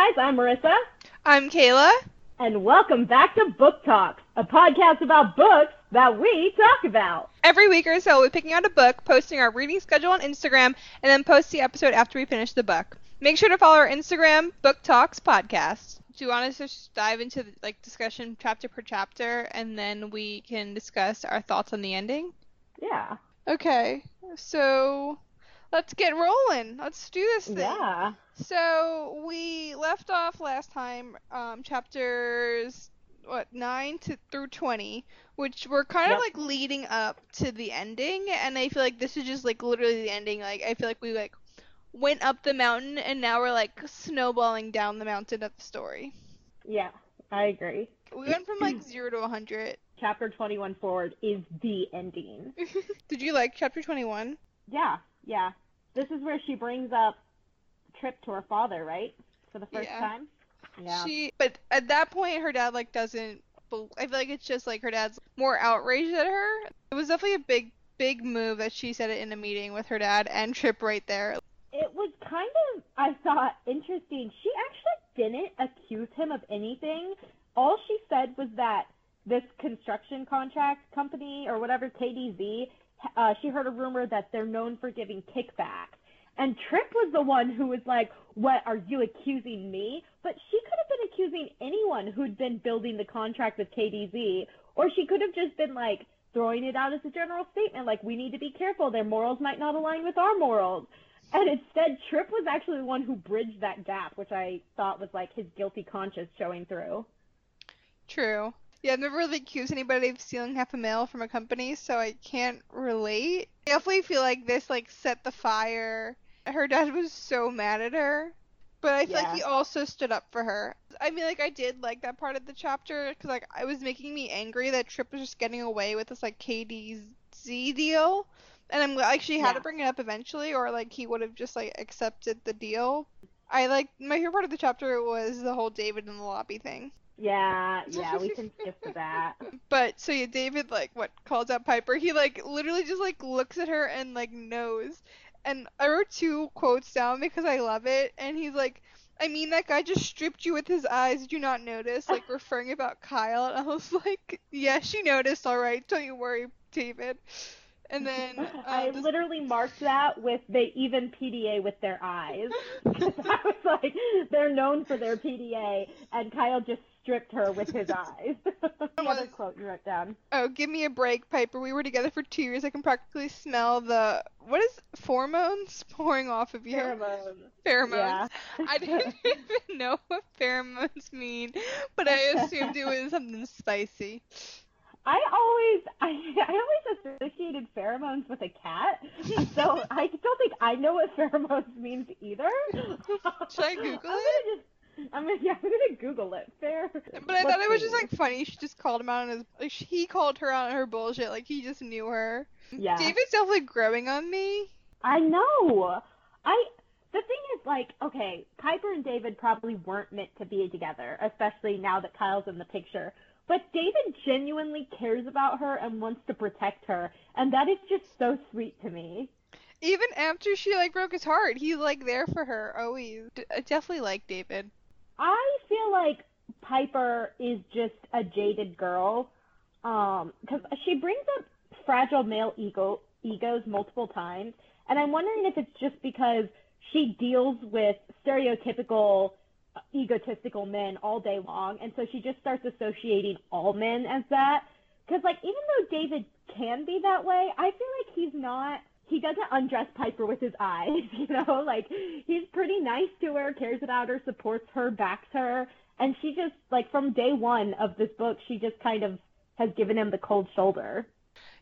guys, I'm Marissa. I'm Kayla. And welcome back to Book Talks, a podcast about books that we talk about. Every week or so, we're picking out a book, posting our reading schedule on Instagram, and then post the episode after we finish the book. Make sure to follow our Instagram, Book Talks Podcast. Do you want us to just dive into the, like discussion chapter per chapter, and then we can discuss our thoughts on the ending? Yeah. Okay. So let's get rolling. Let's do this thing. Yeah. So we left off last time, um, chapters what nine to through twenty, which were kind Yep. of like leading up to the ending, and I feel like this is just like literally the ending. Like I feel like we like went up the mountain, and now we're like snowballing down the mountain of the story. Yeah, I agree. We went from like zero to a hundred. Chapter 21 forward is the ending. Did you like chapter twenty one? Yeah, yeah. This is where she brings up Trip to her father, right? For the first Yeah. time? Yeah. She, but at that point, her dad like doesn't. I feel like it's just like her dad's more outraged at her. It was definitely a big, big move that she said it in a meeting with her dad and Trip right there. it was kind of I thought interesting. She actually didn't accuse him of anything. All she said was that this construction contract company or whatever KDZ, uh, she heard a rumor that they're known for giving kickbacks. And Tripp was the one who was like, "What are you accusing me?" But she could have been accusing anyone who'd been building the contract with KDZ, or she could have just been like throwing it out as a general statement, like, "We need to be careful. Their morals might not align with our morals." And instead, Tripp was actually the one who bridged that gap, which I thought was like his guilty conscience showing through. True. Yeah, I've never really accused anybody of stealing half a mil from a company, so I can't relate. I definitely feel like this like set the fire. Her dad was so mad at her, but I feel like he also stood up for her. I mean, like I did like that part of the chapter because like it was making me angry that Trip was just getting away with this like KDZ deal, and I'm like she had Yeah. to bring it up eventually, or like he would have just like accepted the deal. I like my favorite part of the chapter was the whole David in the lobby thing. Yeah, yeah, we can skip to that. But so yeah, David like what calls out Piper. He like literally just like looks at her and like knows. And I wrote two quotes down because I love it. And he's like, I mean that guy just stripped you with his eyes. Did you not notice? Like referring about Kyle. And I was like, yeah, she noticed. All right, don't you worry, David. And then um, I this- literally marked that with they even PDA with their eyes. I was like, they're known for their PDA, and Kyle just stripped her with his eyes. the other quote you wrote down. oh, give me a break, Piper. We were together for two years. I can practically smell the what is pheromones pouring off of you. Pheromones. Pheromones. Yeah. I didn't even know what pheromones mean, but I assumed it was something spicy. I always, I, I always associated pheromones with a cat, so I don't think I know what pheromones means either. Should I Google it? I'm gonna, yeah, I'm gonna Google it. Fair. But I thought it was just like funny. She just called him out on his. Like, he called her out on her bullshit. Like he just knew her. Yeah. David's definitely growing on me. I know. I the thing is like, okay, Piper and David probably weren't meant to be together, especially now that Kyle's in the picture. But David genuinely cares about her and wants to protect her, and that is just so sweet to me. Even after she like broke his heart, he's like there for her always. D- I definitely like David. I feel like Piper is just a jaded girl, um, because she brings up fragile male ego egos multiple times, and I'm wondering if it's just because she deals with stereotypical uh, egotistical men all day long, and so she just starts associating all men as that. Because like even though David can be that way, I feel like he's not. He doesn't undress Piper with his eyes, you know. Like he's pretty nice to her, cares about her, supports her, backs her, and she just like from day one of this book, she just kind of has given him the cold shoulder.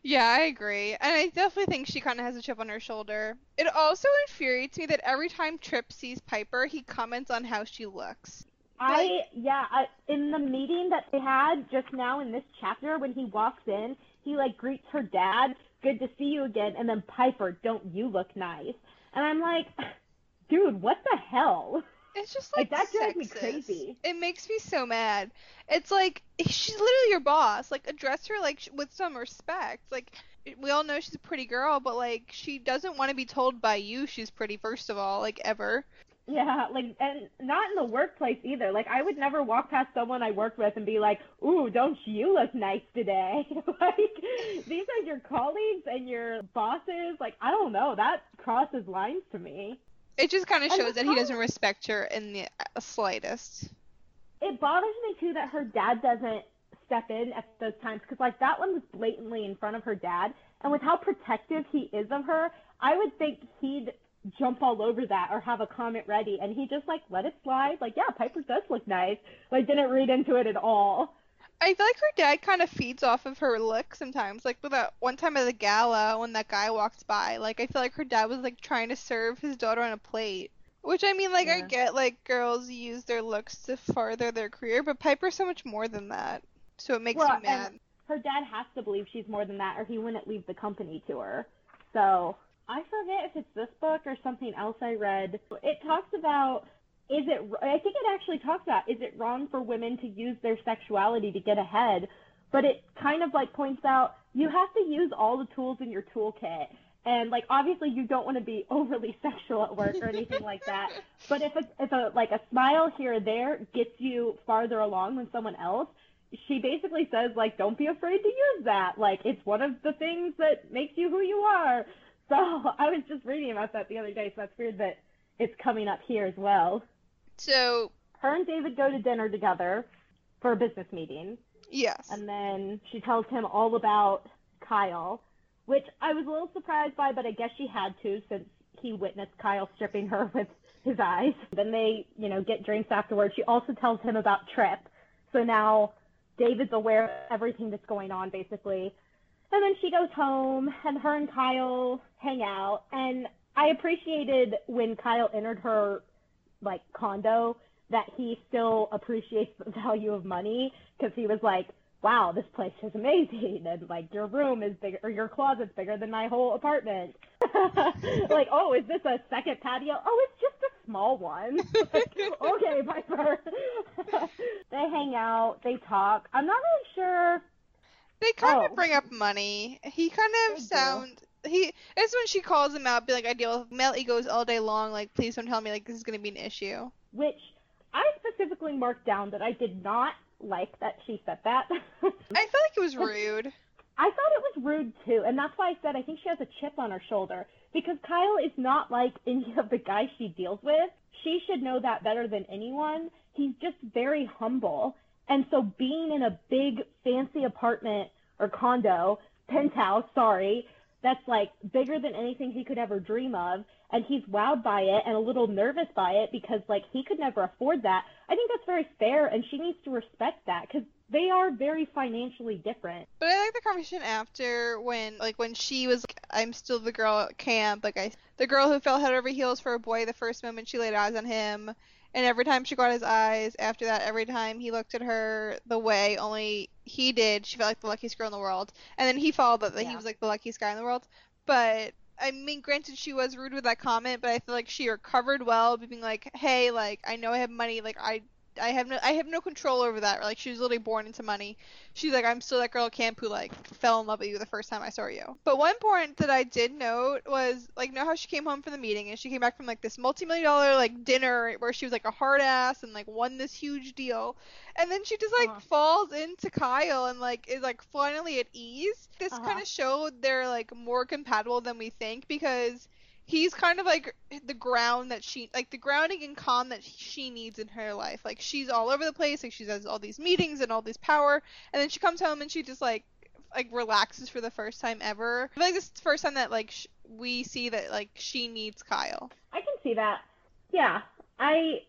Yeah, I agree. And I definitely think she kind of has a chip on her shoulder. It also infuriates me that every time Trip sees Piper, he comments on how she looks. I yeah, I, in the meeting that they had just now in this chapter when he walks in, he like greets her dad, "Good to see you again," and then Piper, "Don't you look nice?" And I'm like, dude, what the hell? It's just Like, like, that drives me crazy. It makes me so mad. It's like she's literally your boss. Like address her like with some respect. Like we all know she's a pretty girl, but like she doesn't want to be told by you she's pretty first of all, like ever. Yeah, like and not in the workplace either. Like I would never walk past someone I work with and be like, "Ooh, don't you look nice today?" like these are your colleagues and your bosses. Like I don't know, that crosses lines to me. It just kind of shows that he doesn't respect her in the uh, slightest. It bothers me too that her dad doesn't step in at those times because like that one was blatantly in front of her dad, and with how protective he is of her, I would think he'd jump all over that or have a comment ready, and he just like let it slide. Like yeah, Piper does look nice. Like didn't read into it at all. I feel like her dad kind of feeds off of her look sometimes. Like with that one time at the gala when that guy walked by, like I feel like her dad was like trying to serve his daughter on a plate. Which I mean, like I get like girls use their looks to further their career, but Piper's so much more than that. So it makes Well, me mad. her dad has to believe she's more than that or he wouldn't leave the company to her. So I forget if it's this book or something else I read. It talks about is it I think it actually talks about is it wrong for women to use their sexuality to get ahead? But it kind of like points out you have to use all the tools in your toolkit. And like obviously you don't want to be overly sexual at work or anything like that. But if it's if a like a smile here or there gets you farther along than someone else, she basically says like don't be afraid to use that like it's one of the things that makes you who you are so i was just reading about that the other day so that's weird that it's coming up here as well. So her and david go to dinner together for a business meeting. Yes, and then she tells him all about kyle which i was a little surprised by but i guess she had to since he witnessed kyle stripping her with his eyes. Then they you know get drinks afterwards. She also tells him about trip. So now David's aware of everything that's going on, basically. And then she goes home, and her and Kyle hang out. And I appreciated when Kyle entered her like condo that he still appreciates the value of money because he was like, "Wow, this place is amazing," and like your room is bigger, or your closet's bigger than my whole apartment. like, oh, is this a second patio? Oh, it's just a small one. like, okay, Piper. they hang out, they talk. I'm not really sure. they kind oh. of bring up money. He kind of do. He. It's when she calls him out, be like, I deal with male egos all day long. Like, please don't tell me like this is gonna be an issue. Which I specifically marked down that I did not like that she said that. I feel like it was rude. I thought it was rude too, and that's why I said I think she has a chip on her shoulder because Kyle is not like any of the guys she deals with. She should know that better than anyone. He's just very humble. And so being in a big fancy apartment or condo, penthouse, sorry, that's like bigger than anything he could ever dream of, and he's wowed by it and a little nervous by it because like he could never afford that. I think that's very fair and she needs to respect that cuz they are very financially different. But I like the conversation after when, like, when she was, like, I'm still the girl at camp, like, I, the girl who fell head over heels for a boy the first moment she laid eyes on him, and every time she got his eyes, after that, every time he looked at her the way only he did, she felt like the luckiest girl in the world. And then he followed that, that he was, like, the luckiest guy in the world. But, I mean, granted, she was rude with that comment, but I feel like she recovered well, being like, hey, like, I know I have money, like, I I have no I have no control over that. Like she was literally born into money. She's like, I'm still that girl at camp who like fell in love with you the first time I saw you. But one point that I did note was like, know how she came home from the meeting and she came back from like this multi-million dollar like dinner where she was like a hard ass and like won this huge deal, and then she just like Uh-huh. falls into Kyle and like is like finally at ease. This Uh-huh. kind of showed they're like more compatible than we think because he's kind of like the ground that she like the grounding and calm that she needs in her life like she's all over the place like she has all these meetings and all this power and then she comes home and she just like like relaxes for the first time ever I feel like this is the first time that like sh- we see that like she needs kyle I can see that. Yeah, I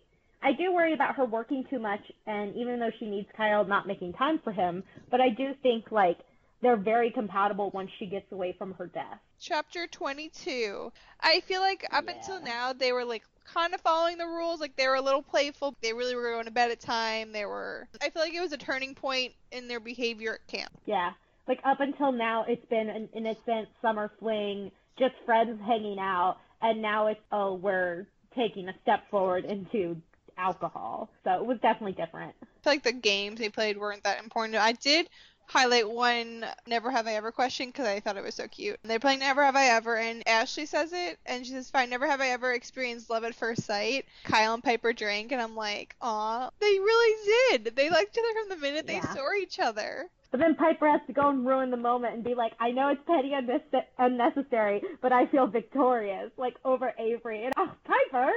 I do worry about her working too much, and even though she needs Kyle, not making time for him. But I do think like they're very compatible once she gets away from her desk. Chapter 22 i feel like up Yeah. until now they were like kind of following the rules like they were a little playful they really were going to bed at time they were i feel like it was a turning point in their behavior at camp Yeah, like up until now, it's been an innocent summer fling, just friends hanging out, and now it's oh we're taking a step forward into alcohol. So it was definitely different. feel like the games they played weren't that important. I did highlight one Never Have I Ever question because I thought it was so cute. They're playing Never Have I Ever, and Ashley says it, and she says, Fine, never have I ever experienced love at first sight. Kyle and Piper drink, and I'm like, Aw, they really did. They liked each other from the minute they saw each other. But then Piper has to go and ruin the moment and be like, I know it's petty and unnecessary, but I feel victorious, like over Avery. And oh, Piper,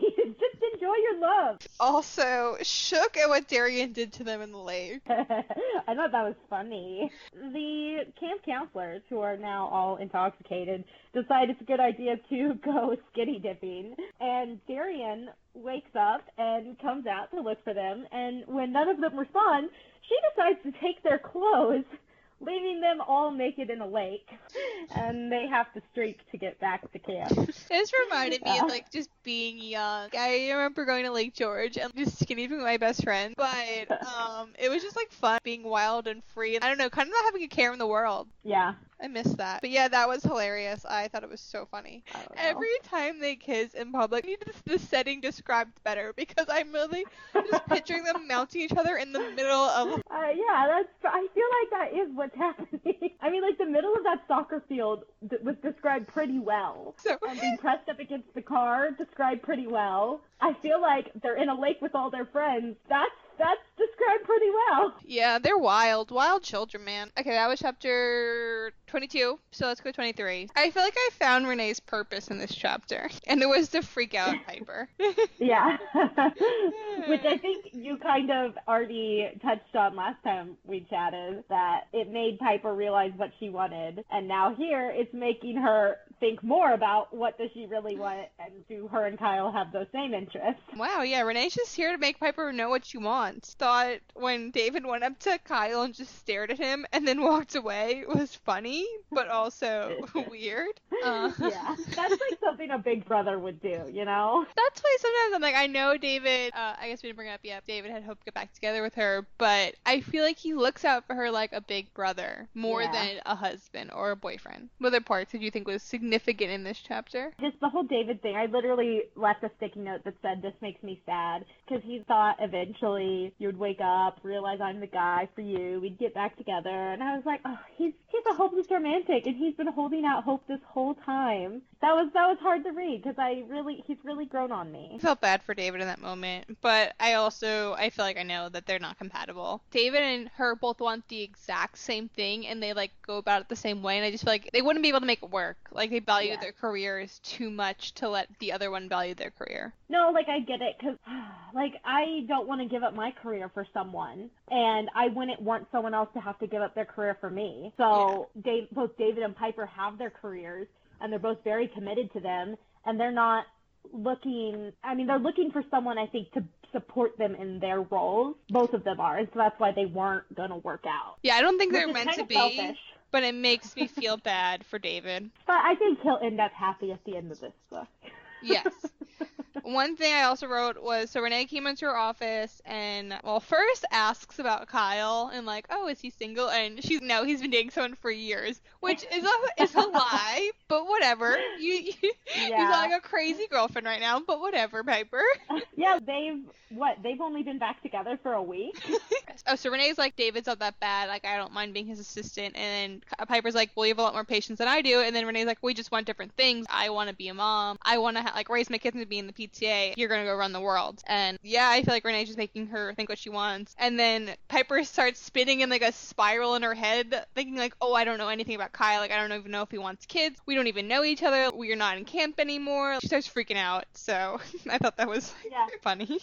geez, just enjoy your love. Also, shook at what Darian did to them in the lake. I thought that was funny. The camp counselors, who are now all intoxicated, decide it's a good idea to go skinny dipping. And Darian wakes up and comes out to look for them. And when none of them respond, she decides to take their clothes, leaving them all naked in a lake. And they have to streak to get back to camp. This reminded me of like just being young. I remember going to Lake George and just skinny with my best friend, but um, it was just like fun being wild and free. I don't know, kind of not having a care in the world. Yeah. I miss that. But yeah, that was hilarious. I thought it was so funny. I don't know. Every time they kiss in public, I need this, the setting described better because I'm really just picturing them mounting each other in the middle of. Uh, yeah, that's. I feel like that is what's happening. I mean, like the middle of that soccer field th- was described pretty well. So And being pressed up against the car described pretty well. I feel like they're in a lake with all their friends. That's that's described pretty well. yeah, they're wild, wild children, man. Okay, that was chapter 22. So let's go 23. I feel like I found Renee's purpose in this chapter, and it was to freak out Piper. Yeah. Which I think you kind of already touched on last time we chatted that it made Piper realize what she wanted and now here it's making her think more about what does she really want and do her and Kyle have those same interests. Wow, yeah, Renee's just here to make Piper know what she wants. Thought when David went up to Kyle and just stared at him and then walked away was funny, but also weird. Uh, Yeah. That's like something a big brother would do, you know? That's why sometimes I'm like, I know David, uh, I guess we didn't bring it up yet. David had hoped to get back together with her, but I feel like he looks out for her like a big brother more Yeah. than a husband or a boyfriend. What other parts did you think was significant in this chapter? Just the whole David thing. I literally left a sticky note that said, This makes me sad. Because he thought eventually you would wake up, realize I'm the guy for you, we'd get back together. And I was like, Oh, he's he's a hopeless romantic, and he's been holding out hope this whole time. That was that was hard to read because I really he's really grown on me. I felt bad for David in that moment, but I also I feel like I know that they're not compatible. David and her both want the exact same thing and they like go about it the same way and I just feel like they wouldn't be able to make it work. Like they value Yeah. their careers too much to let the other one value their career. No, like I get it because like I don't want to give up my career for someone, and I wouldn't want someone else to have to give up their career for me. So Dave, both David and Piper have their careers, and they're both very committed to them, and they're not looking. I mean, they're looking for someone I think to support them in their roles. Both of them are, and so that's why they weren't gonna work out. Yeah, I don't think they're meant to be, selfish. but it makes me feel bad for David. But I think he'll end up happy at the end of this book. Yes. One thing I also wrote was so Renee came into her office and well first asks about Kyle and like oh is he single? And she's no he's been dating someone for years which is a is a lie but whatever. You, you Yeah. got like a crazy girlfriend right now but whatever Piper. Yeah, they've what? They've only been back together for a week. oh so Renee's like David's not that bad. Like I don't mind being his assistant. And then uh, Piper's like well you have a lot more patience than I do. And then Renee's like we just want different things. I want to be a mom. I want to ha- like raise my kids and be in the PTA you're gonna go run the world and yeah I feel like Renee's just making her think what she wants and then Piper starts spinning in like a spiral in her head thinking like oh I don't know anything about Kyle like I don't even know if he wants kids we don't even know each other we're not in camp anymore she starts freaking out so I thought that was Yeah. funny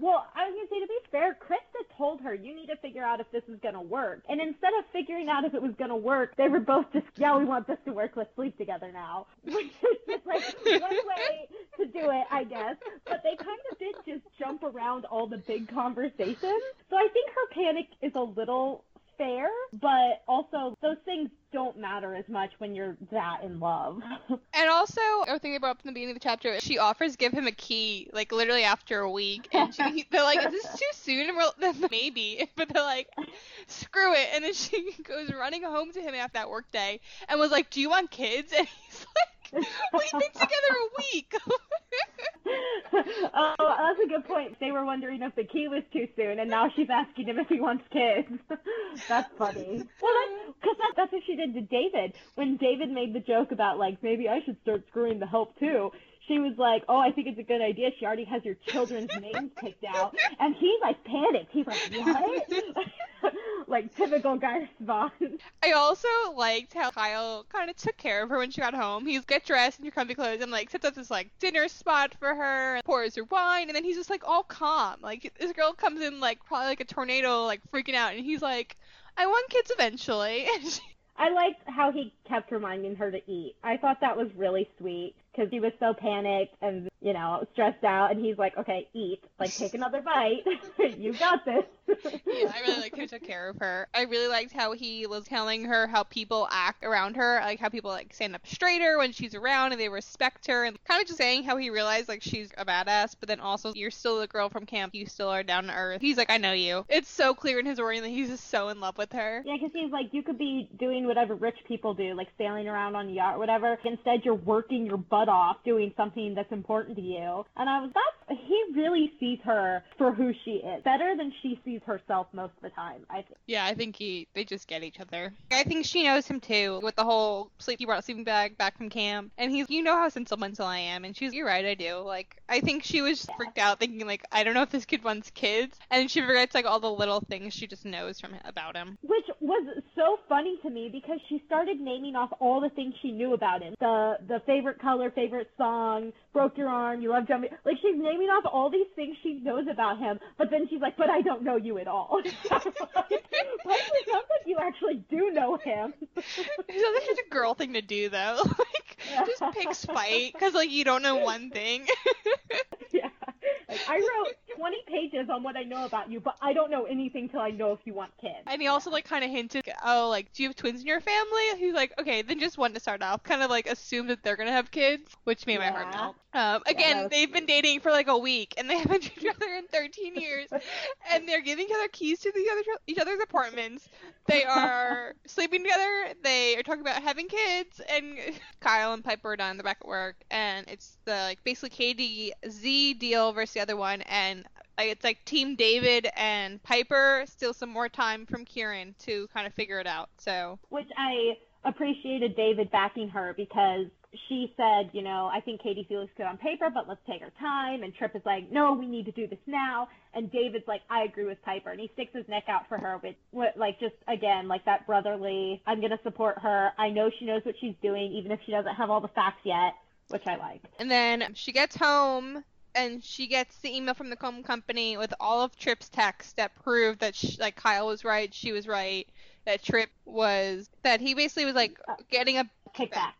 Well, I was gonna say to be fair, Krista told her you need to figure out if this is gonna work. And instead of figuring out if it was gonna work, they were both just, yeah, we want this to work. Let's sleep together now. Which is just like one way to do it, I guess. But they kind of did just jump around all the big conversations. So I think her panic is a little fair, but also those things don't matter as much when you're that in love. And also, a thing they brought up in the beginning of the chapter, she offers give him a key, like literally after a week, and she, they're like, "Is this too soon?" And we're maybe, but they're like, "Screw it!" And then she goes running home to him after that work day, and was like, "Do you want kids?" And he's like. We've been together a week. oh, that's a good point. They were wondering if the key was too soon, and now she's asking him if he wants kids. that's funny. Well, that's because that, that's what she did to David when David made the joke about like maybe I should start screwing the help too she was like, "Oh, I think it's a good idea. She already has your children's names picked out," and he like panicked. He's like, "What?" like typical guy Vaughn. I also liked how Kyle kind of took care of her when she got home. He's get dressed in your comfy clothes and like sets up this like dinner spot for her and pours her wine, and then he's just like all calm. Like this girl comes in like probably like a tornado, like freaking out, and he's like, "I want kids eventually." I liked how he kept reminding her to eat. I thought that was really sweet because he was so panicked and you know stressed out and he's like okay eat. Like take another bite. You got this. Yeah i really liked how he took care of her. I really liked how he was telling her how people act around her like how people like stand up straighter when she's around and they respect her and kind of just saying how he realized like she's a badass but then also you're still the girl from camp. You still are down to earth. He's like i know you. It's so clear in his wording that he's just so in love with her. Yeah because he's like you could be doing whatever rich people do like sailing around on a yacht or whatever. Instead you're working your butt off doing something that's important you. And I was, that's, he really sees her for who she is. Better than she sees herself most of the time, I think. Yeah, I think he, they just get each other. I think she knows him too, with the whole sleep, he brought a sleeping bag back from camp. And he's, you know how sentimental I am. And she's, you're right, I do. Like, I think she was yeah. freaked out thinking, like, I don't know if this kid wants kids. And she forgets, like, all the little things she just knows from about him. Which was so funny to me because she started naming off all the things she knew about him. The, the favorite color, favorite song, broke your arm, you love jumping. Like she's naming off all these things she knows about him, but then she's like, but I don't know you at all. Possibly sounds like you actually do know him. so this is a girl thing to do though. like just pick spite because like you don't know one thing. yeah. Like, I wrote 20 pages on what I know about you, but I don't know anything till I know if you want kids. And he also like kind of hinted, oh, like, do you have twins in your family? He's like, okay, then just one to start off. Kind of like assume that they're gonna have kids, which made yeah. my heart melt. Um, again, yeah, they've been dating for like a week, and they haven't seen each other in 13 years, and they're giving each other keys to the other each other's apartments. They are sleeping together. They are talking about having kids, and Kyle and Piper are down the back at work, and it's the like basically KDZ deal versus the other one, and like it's like Team David and Piper steal some more time from Kieran to kind of figure it out. So which I appreciated David backing her because she said, you know, I think Katie looks good on paper, but let's take our time. And Trip is like, no, we need to do this now. And David's like, I agree with Piper, and he sticks his neck out for her with, with like just again like that brotherly. I'm gonna support her. I know she knows what she's doing, even if she doesn't have all the facts yet, which I like. And then she gets home and she gets the email from the home company with all of Trip's texts that prove that she, like Kyle was right, she was right, that Trip was that he basically was like uh, getting a kickback.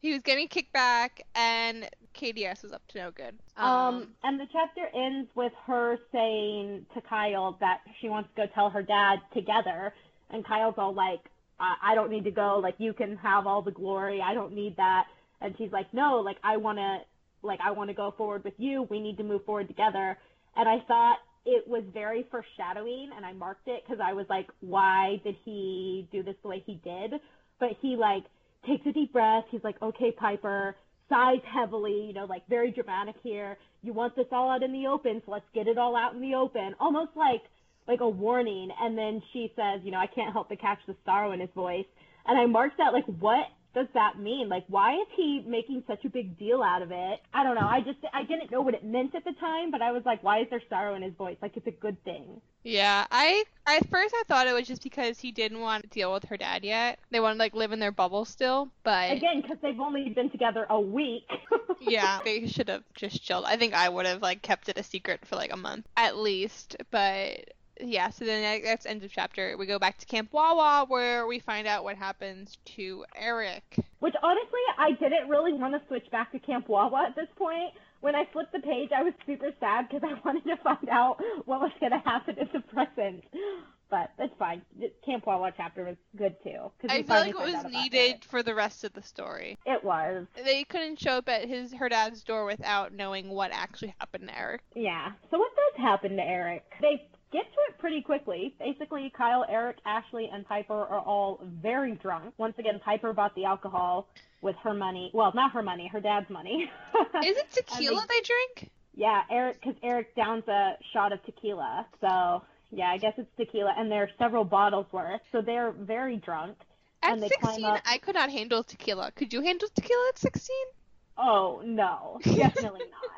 He was getting kicked back, and KDZ was up to no good. Um, um, and the chapter ends with her saying to Kyle that she wants to go tell her dad together, and Kyle's all like, I, I don't need to go. Like you can have all the glory. I don't need that. And she's like, no, like I want to like I want to go forward with you. We need to move forward together. And I thought it was very foreshadowing, and I marked it because I was like, why did he do this the way he did? But he like takes a deep breath. He's like, okay, Piper, sighs heavily, you know, like very dramatic here. You want this all out in the open, so let's get it all out in the open. Almost like like a warning. And then she says, you know, I can't help but catch the sorrow in his voice. And I marked that like, what does that mean? Like, why is he making such a big deal out of it? I don't know. I just, I didn't know what it meant at the time, but I was like, why is there sorrow in his voice? Like, it's a good thing. Yeah, I, at first I thought it was just because he didn't want to deal with her dad yet. They want to, like, live in their bubble still, but. Again, because they've only been together a week. yeah, they should have just chilled. I think I would have, like, kept it a secret for, like, a month at least, but yeah, so then that's end of chapter. We go back to Camp Wawa where we find out what happens to Eric. Which honestly, I didn't really want to switch back to Camp Wawa at this point. When I flipped the page, I was super sad because I wanted to find out what was going to happen in the present. But that's fine. The Camp Wawa chapter was good too. I feel like it was needed it. for the rest of the story. It was. They couldn't show up at his her dad's door without knowing what actually happened to Eric. Yeah. So what does happen to Eric? They get to it pretty quickly. Basically, Kyle, Eric, Ashley, and Piper are all very drunk. Once again, Piper bought the alcohol, with her money. Well, not her money, her dad's money. Is it tequila they, they drink? Yeah, Eric, because Eric downs a shot of tequila. So yeah, I guess it's tequila, and there are several bottles worth. So they're very drunk. At 16, I could not handle tequila. Could you handle tequila at 16? Oh no, definitely not.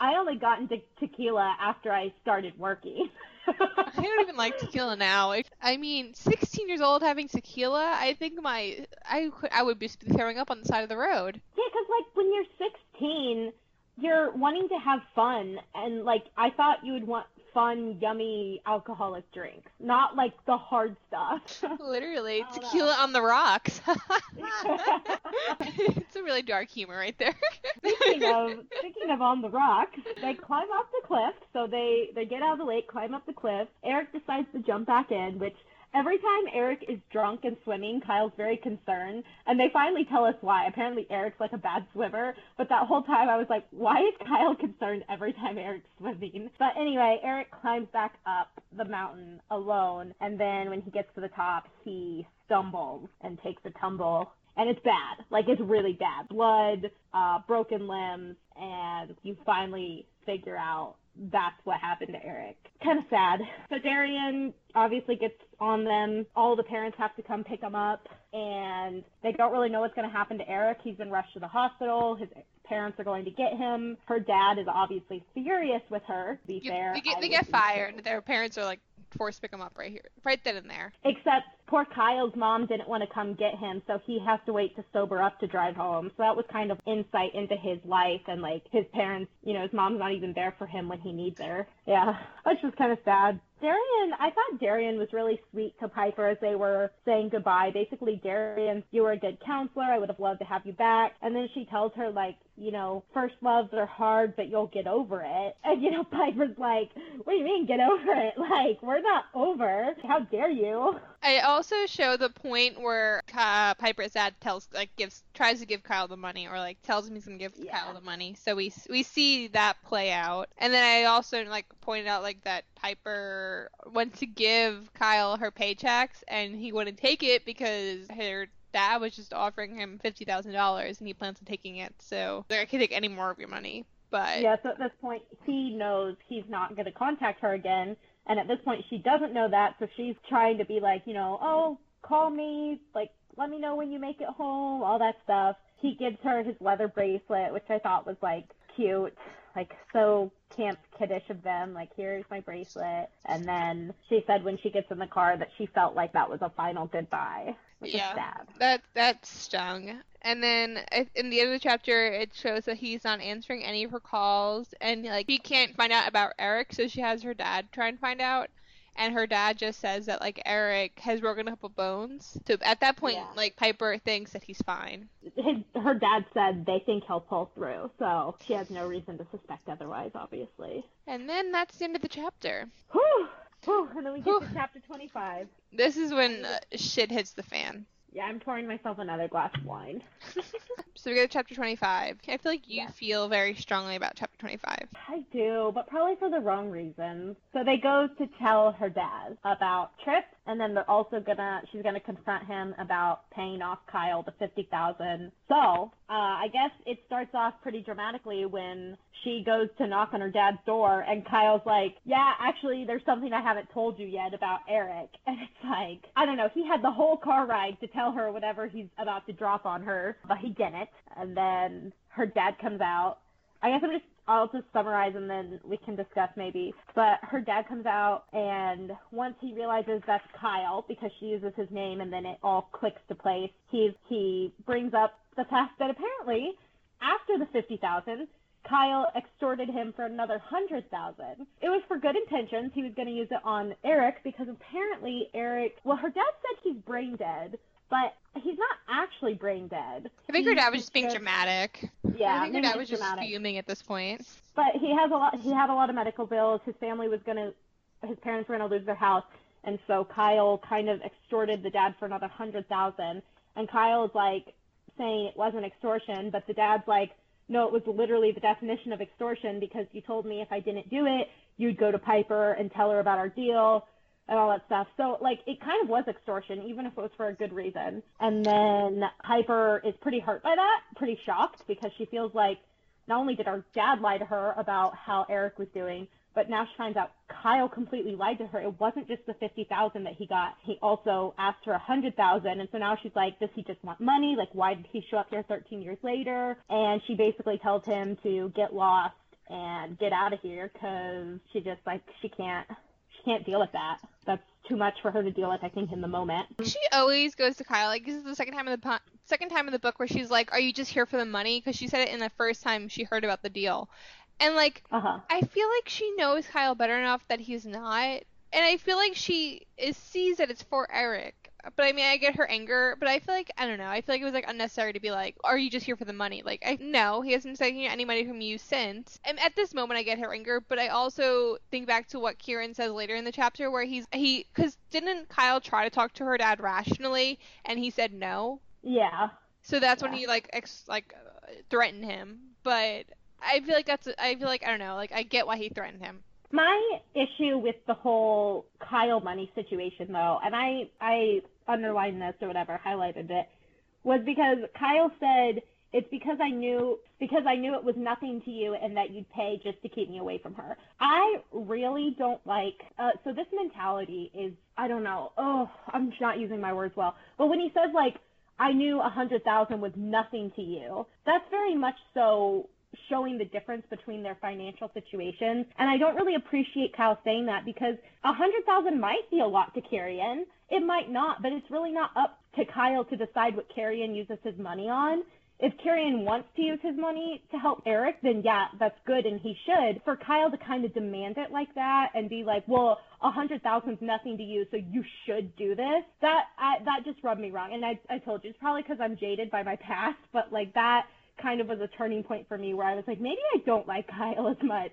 I only got into tequila after I started working. I don't even like tequila now. I mean, 16 years old having tequila, I think my I I would be throwing up on the side of the road. Yeah, because like when you're 16, you're wanting to have fun, and like I thought you would want fun, yummy alcoholic drinks, not like the hard stuff. Literally, tequila know. on the rocks. it's a really dark humor right there. speaking of speaking of on the rocks, they climb off the cliff. So they they get out of the lake, climb up the cliff. Eric decides to jump back in, which Every time Eric is drunk and swimming, Kyle's very concerned, and they finally tell us why. Apparently, Eric's like a bad swimmer, but that whole time I was like, why is Kyle concerned every time Eric's swimming? But anyway, Eric climbs back up the mountain alone, and then when he gets to the top, he stumbles and takes a tumble and it's bad. Like it's really bad. Blood, uh, broken limbs, and you finally figure out that's what happened to Eric. Kind of sad. So Darian obviously gets on them. All the parents have to come pick him up, and they don't really know what's going to happen to Eric. He's been rushed to the hospital. His parents are going to get him. Her dad is obviously furious with her. To be you, fair, they get, they get fired. Their parents are like forced pick him up right here, right then and there. Except poor Kyle's mom didn't want to come get him, so he has to wait to sober up to drive home. So that was kind of insight into his life and like his parents, you know, his mom's not even there for him when he needs her. Yeah, which was kind of sad. Darian, I thought Darian was really sweet to Piper as they were saying goodbye. Basically, Darian, you were a good counselor. I would have loved to have you back. And then she tells her, like, you know, first loves are hard, but you'll get over it. And, you know, Piper's like, what do you mean get over it? Like, we're not over. How dare you? I also show the point where uh, Piper's dad tells, like, gives, tries to give Kyle the money, or like tells him he's gonna give yeah. Kyle the money. So we we see that play out. And then I also like pointed out like that Piper went to give Kyle her paychecks, and he wouldn't take it because her dad was just offering him fifty thousand dollars, and he plans on taking it. So I can't take any more of your money. But yeah, so at this point, he knows he's not going to contact her again, and at this point, she doesn't know that, so she's trying to be like, you know, oh, call me, like, let me know when you make it home, all that stuff. He gives her his leather bracelet, which I thought was like cute, like so camp kiddish of them. Like, here's my bracelet. And then she said when she gets in the car that she felt like that was a final goodbye. Yeah, that that stung. And then in the end of the chapter, it shows that he's not answering any of her calls, and like she can't find out about Eric, so she has her dad try and find out and her dad just says that like Eric has broken a couple bones. So at that point, yeah. like Piper thinks that he's fine. His, her dad said they think he'll pull through, so she has no reason to suspect otherwise, obviously. And then that's the end of the chapter. Whew. Whew. And then we get Whew. to chapter 25. This is when uh, shit hits the fan. Yeah, I'm pouring myself another glass of wine. so we go to chapter 25. I feel like you yes. feel very strongly about chapter 25. I do, but probably for the wrong reasons. So they go to tell her dad about Trip, and then they're also gonna, she's gonna confront him about paying off Kyle the 50000 So, uh, I guess it starts off pretty dramatically when she goes to knock on her dad's door, and Kyle's like, yeah, actually, there's something I haven't told you yet about Eric. And it's like, I don't know, he had the whole car ride to tell her whatever he's about to drop on her, but he didn't. And then her dad comes out. I guess I'm just I'll just summarize and then we can discuss maybe. But her dad comes out and once he realizes that's Kyle because she uses his name and then it all clicks to place, he's he brings up the fact that apparently after the fifty thousand Kyle extorted him for another hundred thousand. It was for good intentions. He was going to use it on Eric because apparently Eric. Well, her dad said he's brain dead, but he's not actually brain dead. I think her dad was just being dramatic. Yeah, I think her dad was just dramatic. fuming at this point. But he has a lot. He had a lot of medical bills. His family was gonna. His parents were gonna lose their house, and so Kyle kind of extorted the dad for another hundred thousand. And Kyle's like saying it wasn't extortion, but the dad's like, no, it was literally the definition of extortion because you told me if I didn't do it, you'd go to Piper and tell her about our deal and all that stuff. So like it kind of was extortion, even if it was for a good reason. And then Piper is pretty hurt by that, pretty shocked because she feels like not only did our dad lie to her about how Eric was doing, but now she finds out Kyle completely lied to her. It wasn't just the fifty thousand that he got. He also asked her a hundred thousand, and so now she's like, does he just want money? Like, why did he show up here thirteen years later? And she basically tells him to get lost and get out of here because she just like she can't can't deal with that. That's too much for her to deal with. I think in the moment. She always goes to Kyle. Like this is the second time in the po- second time in the book where she's like, "Are you just here for the money?" Because she said it in the first time she heard about the deal, and like Uh huh. I feel like she knows Kyle better enough that he's not, and I feel like she is sees that it's for Eric. But I mean, I get her anger, but I feel like I don't know. I feel like it was like unnecessary to be like, "Are you just here for the money?" Like, I no, he hasn't taken any money from you since. And at this moment, I get her anger, but I also think back to what Kieran says later in the chapter, where he's he because didn't Kyle try to talk to her dad rationally, and he said no. Yeah. So that's when he like ex- like uh, threatened him. But I feel like that's I feel like I don't know. Like I get why he threatened him. My issue with the whole Kyle money situation, though, and I I underlined this or whatever, highlighted it, was because Kyle said it's because I knew because I knew it was nothing to you and that you'd pay just to keep me away from her. I really don't like uh, so this mentality is I don't know. Oh, I'm not using my words well. But when he says like I knew a hundred thousand was nothing to you, that's very much so showing the difference between their financial situations. And I don't really appreciate Kyle saying that because a hundred thousand might be a lot to Kieran. It might not, but it's really not up to Kyle to decide what Kieran uses his money on. If Kieran wants to use his money to help Eric, then yeah, that's good and he should. For Kyle to kind of demand it like that and be like, well, a hundred thousand's nothing to you, so you should do this. That I, that just rubbed me wrong. And I I told you it's probably because I'm jaded by my past, but like that kind of was a turning point for me where I was like, maybe I don't like Kyle as much.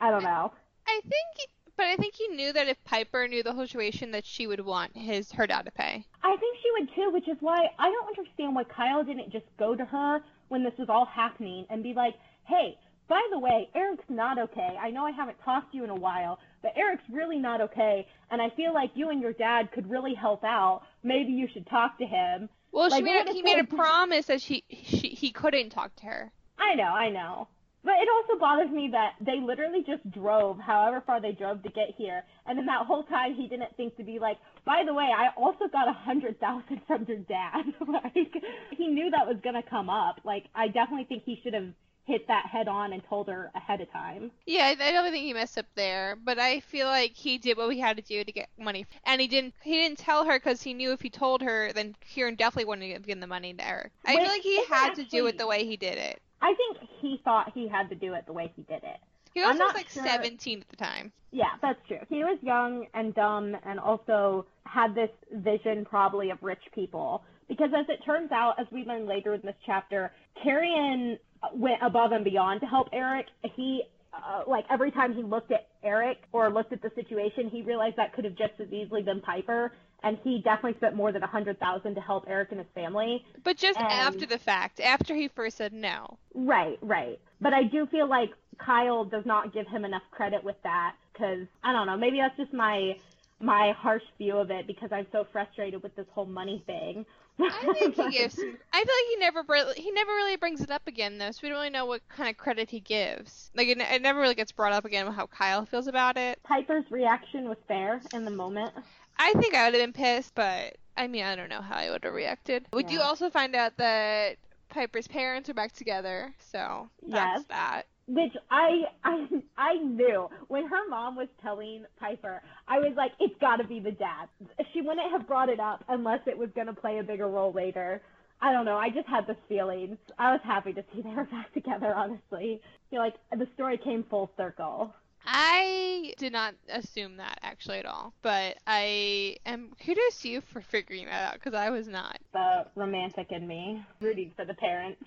I don't know. I think, but I think he knew that if Piper knew the whole situation, that she would want his her dad to pay. I think she would too, which is why I don't understand why Kyle didn't just go to her when this was all happening and be like, hey, by the way, Eric's not okay. I know I haven't talked to you in a while, but Eric's really not okay, and I feel like you and your dad could really help out. Maybe you should talk to him. Well, Like, she made a, he made a promise that she, she he couldn't talk to her. I know, I know. But it also bothers me that they literally just drove however far they drove to get here, and then that whole time he didn't think to be like, by the way, I also got a hundred thousand from your dad. like he knew that was gonna come up. Like I definitely think he should have hit that head on and told her ahead of time. Yeah, I don't think he messed up there, but I feel like he did what he had to do to get money, and he didn't. He didn't tell her because he knew if he told her, then Kieran definitely wouldn't have given the money to Eric. I Which feel like he had to do it the way he did it. I think he thought he had to do it the way he did it. He was like sure- 17 at the time. Yeah, that's true. He was young and dumb and also had this vision probably of rich people. Because as it turns out, as we learn later in this chapter, Kieran went above and beyond to help Eric. He, uh, like, every time he looked at Eric or looked at the situation, he realized that could have just as easily been Piper. And he definitely spent more than a hundred thousand to help Eric and his family. But just And- after the fact, after he first said no. Right, right. But I do feel like Kyle does not give him enough credit with that because I don't know. Maybe that's just my my harsh view of it because I'm so frustrated with this whole money thing. I think he gives. Some, I feel like he never br- he never really brings it up again though, so we don't really know what kind of credit he gives. Like it, it never really gets brought up again how Kyle feels about it. Piper's reaction was fair in the moment. I think I would have been pissed, but I mean I don't know how I would have reacted. We do also find out that Piper's parents are back together, so that's Yes. that. Which I I I knew when her mom was telling Piper, I was like, it's got to be the dad. She wouldn't have brought it up unless it was gonna play a bigger role later. I don't know. I just had this feeling. I was happy to see they were back together. Honestly, feel like the story came full circle. I did not assume that actually at all, but I am kudos to you for figuring that out because I was not. The romantic in me rooting for the parents.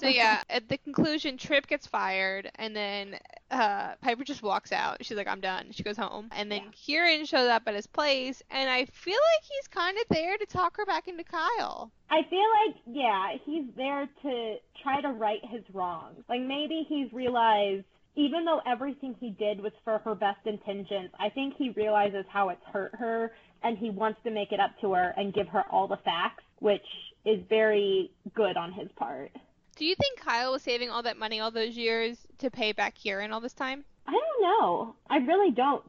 So yeah, at the conclusion, Trip gets fired, and then uh, Piper just walks out. She's like, "I'm done." She goes home, and then Yeah. Kieran shows up at his place, and I feel like he's kind of there to talk her back into Kyle. I feel like, yeah, he's there to try to right his wrongs. Like maybe he's realized even though everything he did was for her best intentions, I think he realizes how it's hurt her and he wants to make it up to her and give her all the facts, which is very good on his part. Do you think Kyle was saving all that money all those years to pay back Kieran all this time? I don't know. I really don't.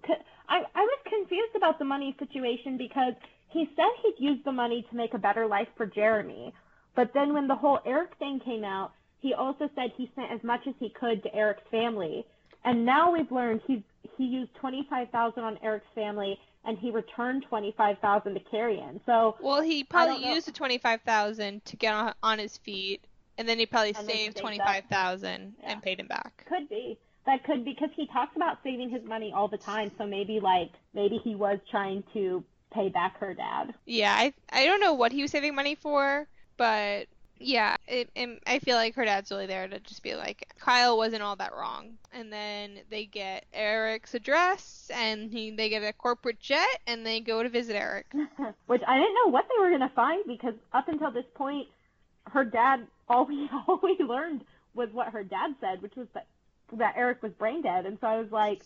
I, I was confused about the money situation because he said he'd use the money to make a better life for Jeremy. But then when the whole Eric thing came out, he also said he sent as much as he could to Eric's family. And now we've learned he he used 25,000 on Eric's family and he returned 25,000 to Kieran. So Well, he probably used the 25,000 to get on, on his feet and then he probably saved saved 25,000 Yeah. and paid him back. could be. That could because he talks about saving his money all the time. So maybe like maybe he was trying to pay back her dad. Yeah, I I don't know what he was saving money for, but yeah, it, it, I feel like her dad's really there to just be like, Kyle wasn't all that wrong. And then they get Eric's address, and he they get a corporate jet, and they go to visit Eric. Which I didn't know what they were gonna find because up until this point, her dad all we all we learned was what her dad said, which was that that Eric was brain dead. And so I was like,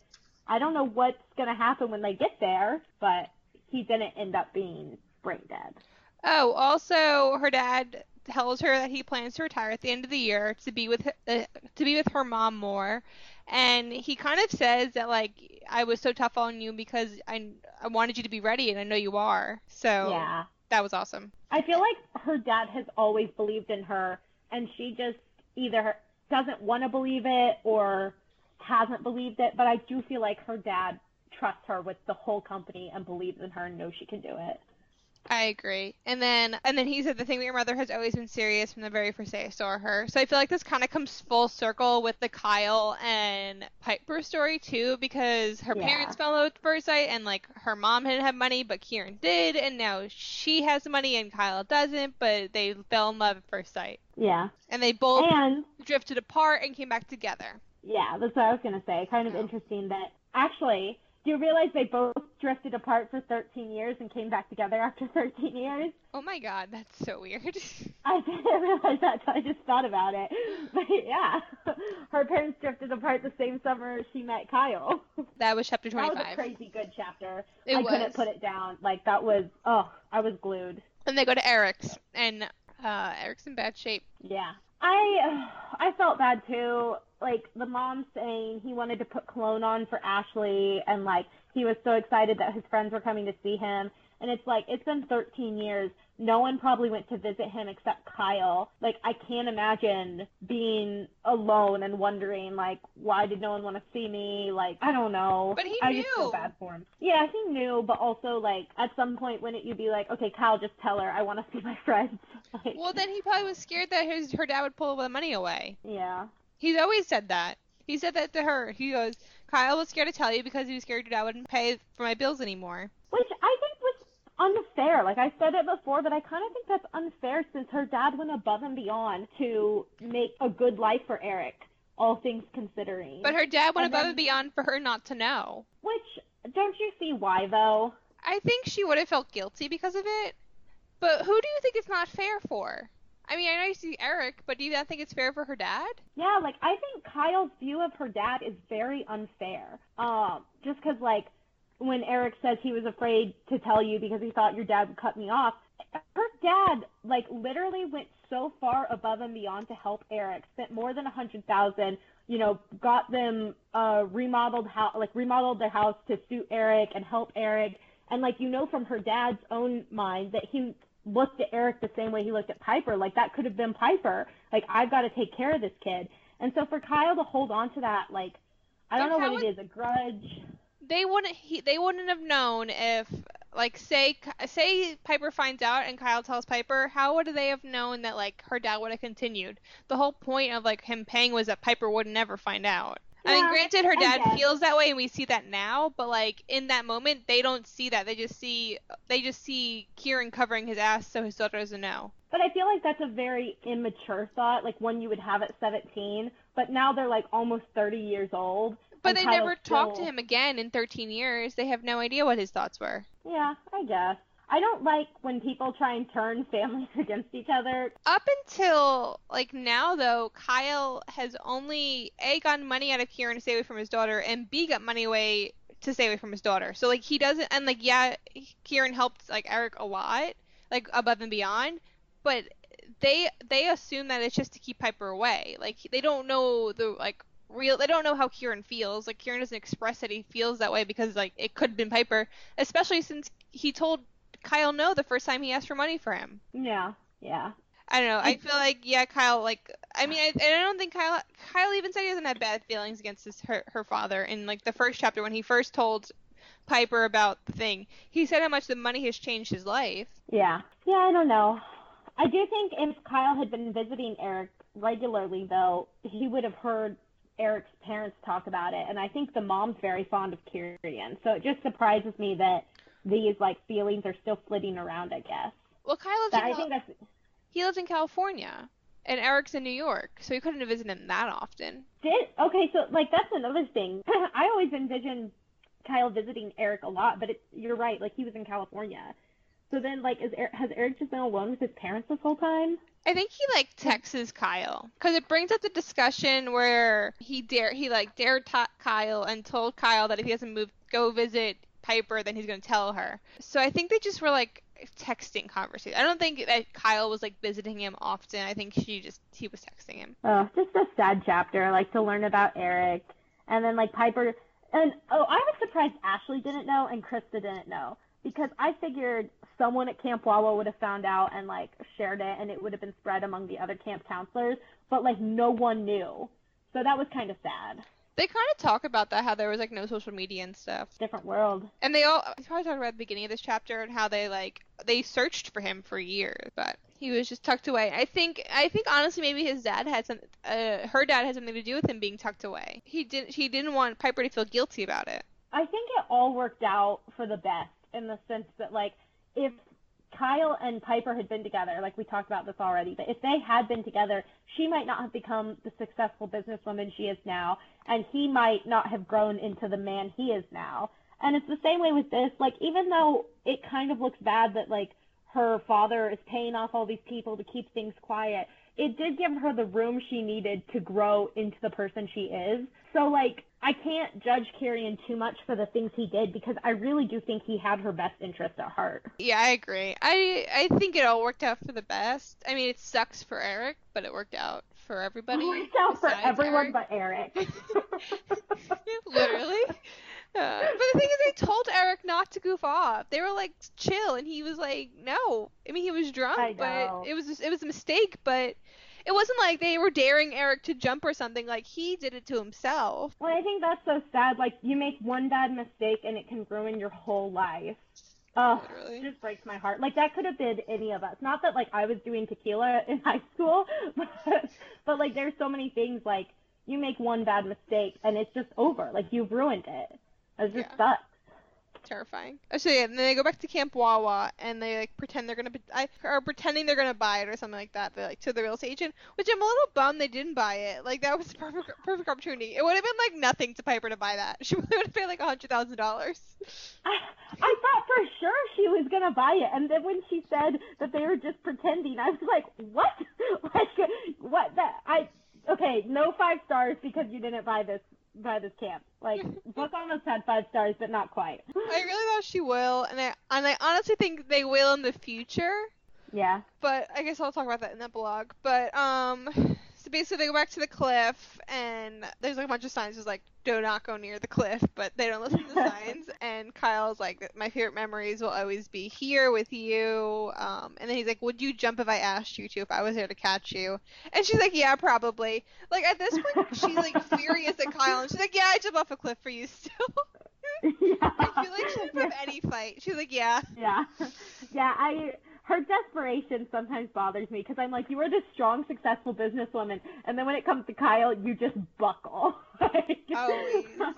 I don't know what's gonna happen when they get there, but he didn't end up being brain dead. Oh, also her dad tells her that he plans to retire at the end of the year to be with uh, to be with her mom more, and he kind of says that like I was so tough on you because I I wanted you to be ready, and I know you are. So Yeah. that was awesome. I feel like her dad has always believed in her, and she just either doesn't want to believe it or hasn't believed it. But I do feel like her dad trusts her with the whole company and believes in her and knows she can do it. I agree. And then and then he said the thing with your mother has always been serious from the very first day I saw her. So I feel like this kind of comes full circle with the Kyle and Piper story too, because her Yeah. parents fell in love at first sight, and like her mom didn't have money, but Kieran did, and now she has the money and Kyle doesn't, but they fell in love at first sight, Yeah. and they both And drifted apart and came back together. yeah, that's what I was gonna say. Kind of interesting that actually. Do you realize they both drifted apart for 13 years and came back together after 13 years? Oh my god, that's so weird. I didn't realize that. I just thought about it. But yeah, her parents drifted apart the same summer she met Kyle. that was chapter 25. That was 25. a crazy good chapter. It I was. couldn't put it down. Like that was oh, I was glued. And they go to Eric's, and uh, Eric's in bad shape. Yeah. I uh, I felt bad too. Like the mom saying he wanted to put cologne on for Ashley and like he was so excited that his friends were coming to see him and it's like it's been 13 years. No one probably went to visit him except Kyle. Like I can't imagine being alone and wondering like why did no one want to see me? Like I don't know. But he I just feel bad for him. Yeah, he knew, but also like at some point wouldn't you be like, okay, Kyle, just tell her I want to see my friends. Like, Well, then he probably was scared that his her dad would pull the money away. yeah. He's always said that. He said that to her. He goes, Kyle was scared to tell you because he was scared your dad wouldn't pay for my bills anymore. Which I think unfair. Like I said it before, but I kind of think that's unfair since her dad went above and beyond to make a good life for Eric, all things considering. But her dad went And above then- and beyond for her not to know. Which don't you see why though? I think she would have felt guilty because of it. But who do you think it's not fair for? I mean, I know you see Eric, but do you not think it's fair for her dad? Yeah, like I think Kyle's view of her dad is very unfair. Um, just because like when Eric says he was afraid to tell you because he thought your dad would cut me off, her dad like literally went so far above and beyond to help Eric, spent more than a hundred thousand, you know, got them uh remodeled house like remodeled their house to suit Eric and help Eric. And like you know from her dad's own mind that he looked at Eric the same way he looked at Piper. Like that could have been Piper. Like I've got to take care of this kid. And so for Kyle to hold on to that, like I don't know what it is, a grudge. They wouldn't. He, they wouldn't have known if, like, say, say Piper finds out and Kyle tells Piper. How would they have known that like her dad would have continued? The whole point of like him paying was that Piper would never find out. I mean, granted, her dad feels that way, and we see that now. But like in that moment, they don't see that. They just see they just see Kieran covering his ass so his daughter doesn't know. But I feel like that's a very immature thought, like one you would have at 17. But now they're like almost 30 years old. But they never talked to him again in 13 years. They have no idea what his thoughts were. Yeah, I guess. I don't like when people try and turn families against each other. Up until like now though, Kyle has only A gotten money out of Kieran to stay away from his daughter and B got money away to stay away from his daughter. So like he doesn't and like yeah, Kieran helped like Eric a lot, like above and beyond, but they they assume that it's just to keep Piper away. Like they don't know the like real they don't know how Kieran feels. Like Kieran doesn't express that he feels that way because like it could have been Piper, especially since he told Kyle no the first time he asked for money for him. Yeah, yeah. I don't know. I feel like yeah, Kyle. Like I mean, I, and I don't think Kyle. Kyle even said he doesn't have bad feelings against his her, her father in like the first chapter when he first told Piper about the thing. He said how much the money has changed his life. Yeah, yeah. I don't know. I do think if Kyle had been visiting Eric regularly, though, he would have heard Eric's parents talk about it, and I think the mom's very fond of Kieran. So it just surprises me that these like feelings are still flitting around. I guess. Well, Kyle lives But in I Cal- think that's he lives in California, and Eric's in New York, so he couldn't have visited him that often. Did okay, so like that's another thing. I always envisioned Kyle visiting Eric a lot, but it's you're right. Like he was in California, so then like is has Eric just been alone with his parents this whole time? I think he like texts Kyle because it brings up the discussion where he dare he like dared ta- Kyle and told Kyle that if he doesn't move go visit Piper then he's gonna tell her. So I think they just were like texting conversation. I don't think that Kyle was like visiting him often. I think she just he was texting him. Oh, just a sad chapter. Like to learn about Eric, and then like Piper, and oh, I was surprised Ashley didn't know and Krista didn't know because I figured someone at Camp Wawa would have found out and like shared it, and it would have been spread among the other camp counselors, but like no one knew. So that was kind of sad. They kind of talk about that how there was like no social media and stuff. Different world. And they all they probably talked about the beginning of this chapter and how they like they searched for him for years, but he was just tucked away. I think I think honestly maybe his dad had some uh, her dad had something to do with him being tucked away. He didn't he didn't want Piper to feel guilty about it. I think it all worked out for the best in the sense that like if Kyle and Piper had been together, like we talked about this already, but if they had been together, she might not have become the successful businesswoman she is now, and he might not have grown into the man he is now. And it's the same way with this. Like even though it kind of looks bad that like her father is paying off all these people to keep things quiet, it did give her the room she needed to grow into the person she is. So like I can't judge Kieran too much for the things he did because I really do think he had her best interest at heart. Yeah, I agree. I I think it all worked out for the best. I mean, it sucks for Eric, but it worked out for everybody. It worked out for everyone Eric. but Eric. Literally. Uh, but the thing is, they told Eric not to goof off. They were like, chill, and he was like, no. I mean, he was drunk, but it was it was a mistake. But it wasn't like they were daring Eric to jump or something. Like he did it to himself. well, I think that's so sad. Like you make one bad mistake and it can ruin your whole life. Oh, Literally. it just breaks my heart. Like that could have been any of us. Not that like I was doing tequila in high school, but but like there's so many things like you make one bad mistake and it's just over. Like you've ruined it. It just Yeah. sucks. Terrifying. Oh, So yeah, and then they go back to Camp Wawa and they like pretend they're gonna be, I, or pretending they're gonna buy it or something like that. They like to the real estate agent, which I'm a little bummed they didn't buy it. Like that was a perfect perfect opportunity. It would have been like nothing to Piper to buy that. She would have paid like a hundred thousand dollars. I, I thought for sure she was gonna buy it, and then when she said that they were just pretending, I was like, "What? like, what? That I okay, no five stars because you didn't buy this buy this camp. Like, book almost had five stars, but not quite. I really thought she will, and I and I honestly think they will in the future. Yeah, But I guess I'll talk about that in the blog. But um, basically they go back to the cliff, and there's like a bunch of signs just like do not go near the cliff, but they don't listen to the signs. And Kyle's like, my favorite memories will always be here with you. Um, and then he's like, would you jump if I asked you to, if I was there to catch you? And she's like, yeah, probably. Like at this point, she's like furious at Kyle, and she's like, yeah, I jump off a cliff for you still. yeah. I feel like she'd put up any fight. She's like, yeah. yeah, yeah. I her desperation sometimes bothers me because I'm like, you are this strong, successful businesswoman, and then when it comes to Kyle, you just buckle. Like- Always.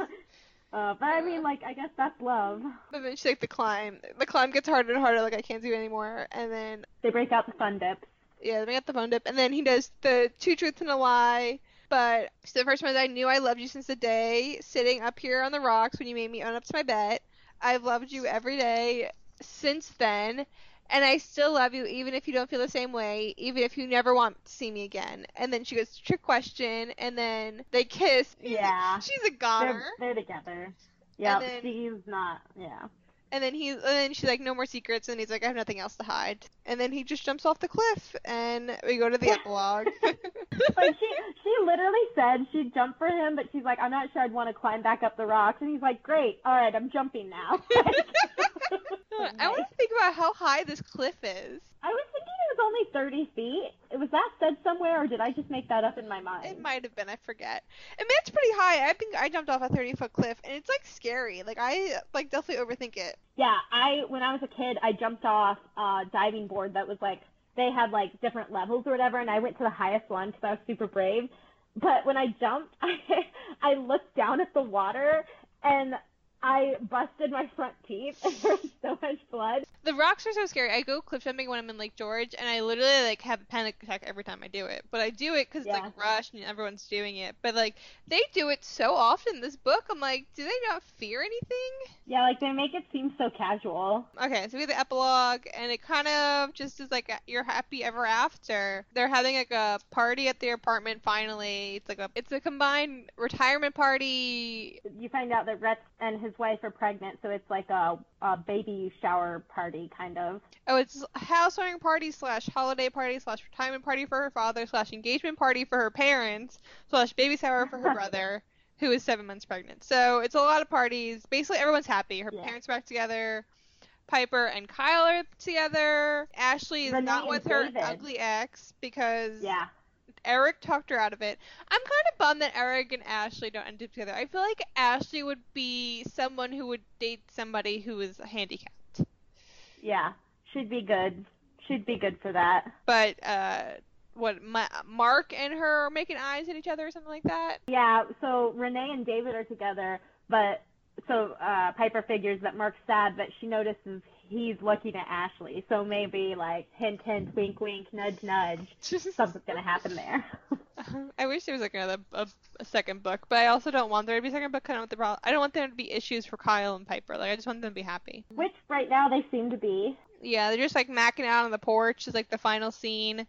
Uh, but I mean, like, I guess that's love. But then she's like, the climb. The climb gets harder and harder. Like I can't do it anymore. And then They break out the fun dips. yeah, then we got the fun dip. And then he does the two truths and a lie. But so the first one is I knew I loved you since the day sitting up here on the rocks when you made me own up to my bet. I've loved you every day since then, and I still love you even if you don't feel the same way, even if you never want to see me again. And then she goes, trick question, and then they kiss. Yeah. She's a goner. They're, they're together. Yeah, then- she's not. Yeah. And then he, and then she's like, no more secrets, and he's like, I have nothing else to hide. And then he just jumps off the cliff, and we go to the epilogue. Like she, she literally said she'd jump for him, but she's like, I'm not sure I'd want to climb back up the rocks. And he's like, Great, all right, I'm jumping now. I want to think about how high this cliff is. I was thinking it was only 30 feet. Was that said somewhere, or did I just make that up in my mind? It might have been, I forget. I mean, it's pretty high. I think I jumped off a 30 foot cliff, and it's like scary. Like I like definitely overthink it. Yeah, I when I was a kid, I jumped off a diving board that was like they had like different levels or whatever, and I went to the highest one because I was super brave. But when I jumped, I I looked down at the water and I busted my front teeth, and there was so much blood. The rocks are so scary. I go cliff jumping when I'm in Lake George, and I literally like have a panic attack every time I do it. But I do it because it's like rushed and everyone's doing it. But like they do it so often in this book. I'm like, do they not fear anything? Yeah, like they make it seem so casual. Okay, so we have the epilogue, and it kind of just is like a, you're happy ever after. They're having like a party at their apartment. Finally, it's like a it's a combined retirement party. You find out that Rex and his wife are pregnant, so it's like a, a baby shower party kind of. Oh, it's housewarming party slash holiday party slash retirement party for her father slash engagement party for her parents slash baby shower for her brother who is seven months pregnant. So it's a lot of parties. Basically, everyone's happy. Her Yeah. parents are back together. Piper and Kyle are together. Ashley is Renee not with her ugly ex because Yeah. Eric talked her out of it. I'm kind of bummed that Eric and Ashley don't end up together. I feel like Ashley would be someone who would date somebody who is handicapped. Yeah. she'd be good. She'd be good for that. but uh what Ma- Mark and her are making eyes at each other or something like that. Yeah, so Renee and David are together, but so uh Piper figures that Mark's sad, but she notices he's looking at Ashley. So maybe like hint hint, wink wink, nudge nudge. Something's gonna happen there. Uh-huh. I wish there was like another a, a second book, but I also don't want there to be a second book. Kind of with the problem. I don't want there to be issues for Kyle and Piper. Like I just want them to be happy. Which right now they seem to be. Yeah, they're just like macking out on the porch is like the final scene.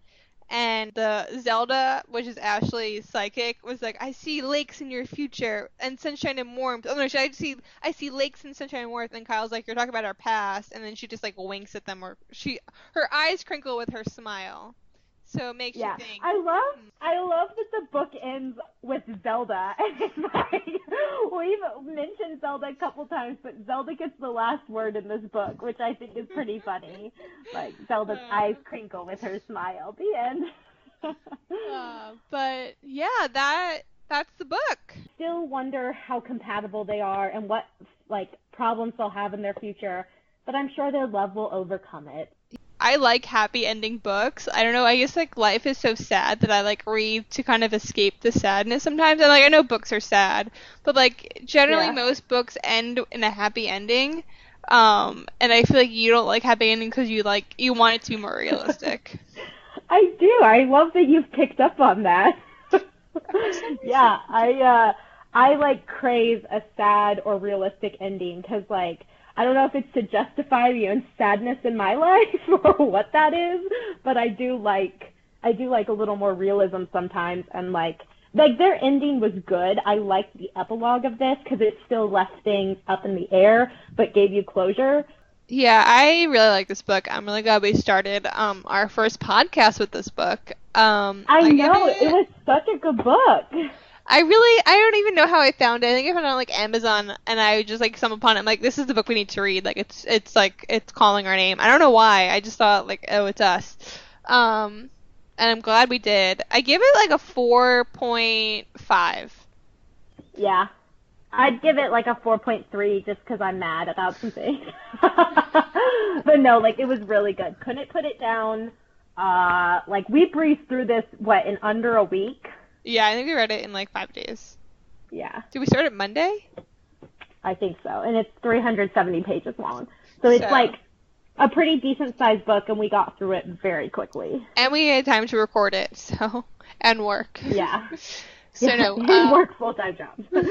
And the Zelda, which is Ashley's psychic, was like, "I see lakes in your future and sunshine and warmth." Oh no, she, I see, I see lakes and sunshine and warmth. And Kyle's like, "You're talking about our past," and then she just like winks at them, or she, her eyes crinkle with her smile, so it makes Yeah, you think. I love I love that the book ends with Zelda. Like we've mentioned Zelda a couple times, but Zelda gets the last word in this book, which I think is pretty funny. Like Zelda's Uh. eyes crinkle with her smile. The end. Uh, but yeah, that that's the book. Still wonder how compatible they are and what like problems they'll have in their future, but I'm sure their love will overcome it. I like happy ending books. I don't know. I guess like life is so sad that I like read to kind of escape the sadness sometimes. And like I know books are sad, but like generally Yeah. most books end in a happy ending. Um, and I feel like you don't like happy ending because you like you want it to be more realistic. I do. I love that you've picked up on that. yeah, I uh I like crave a sad or realistic ending cuz like I don't know if it's to justify the own sadness in my life or what that is, but I do like I do like a little more realism sometimes and like like their ending was good. I liked the epilogue of this cuz it still left things up in the air but gave you closure. yeah, I really like this book. I'm really glad we started um our first podcast with this book. Um, I, know it was such a good book. I really, I don't even know how I found it. I think I found it on like Amazon, and I just like stumbled upon it. I'm like, this is the book we need to read. Like, it's, it's like, it's calling our name. I don't know why. I just thought like, oh, it's us. Um, and I'm glad we did. I give it like a four point five. Yeah. I'd give it like a 4.3 just because I'm mad about something. but no, like it was really good. Couldn't put it down. Uh, like we breezed through this, what, in under a week? Yeah, I think we read it in like five days. Yeah, Did we start it Monday? I think so. And it's 370 pages long. So it's So- like a pretty decent sized book and we got through it very quickly. And we had time to record it, so and work. Yeah. So no, and uh, work full time jobs.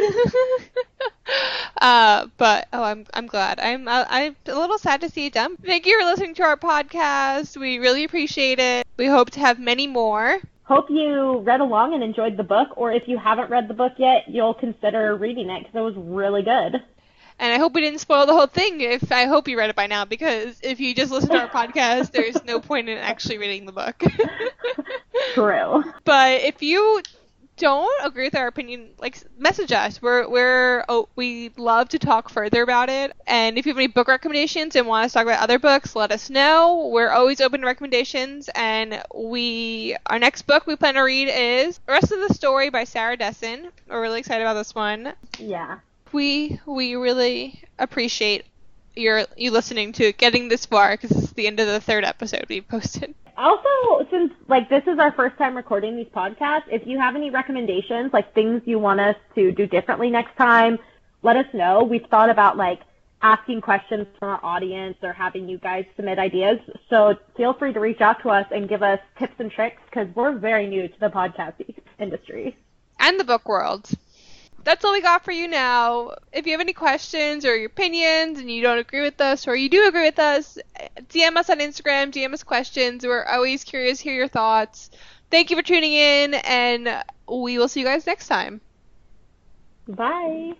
uh, but oh, I'm I'm glad. I'm uh, I'm a little sad to see it done. Thank you for listening to our podcast. We really appreciate it. We hope to have many more. Hope you read along and enjoyed the book, or if you haven't read the book yet, you'll consider reading it because it was really good. And I hope we didn't spoil the whole thing. If I hope you read it by now, because if you just listen to our podcast, there's no point in actually reading the book. True. but if you don't agree with our opinion, like message us. We're we're oh, we love to talk further about it. And if you have any book recommendations and want us to talk about other books, let us know. We're always open to recommendations. And we our next book we plan to read is The Rest of the Story by Sarah Dessen. We're really excited about this one. Yeah. We we really appreciate your you listening to getting this far because this is the end of the third episode we posted. Also, since like this is our first time recording these podcasts, if you have any recommendations, like things you want us to do differently next time, let us know. We've thought about like asking questions from our audience or having you guys submit ideas. So feel free to reach out to us and give us tips and tricks because we're very new to the podcast industry. And the book world that's all we got for you now. If you have any questions or your opinions and you don't agree with us or you do agree with us, DM us on Instagram, DM us questions. We're always curious to hear your thoughts. Thank you for tuning in, and we will see you guys next time. Bye.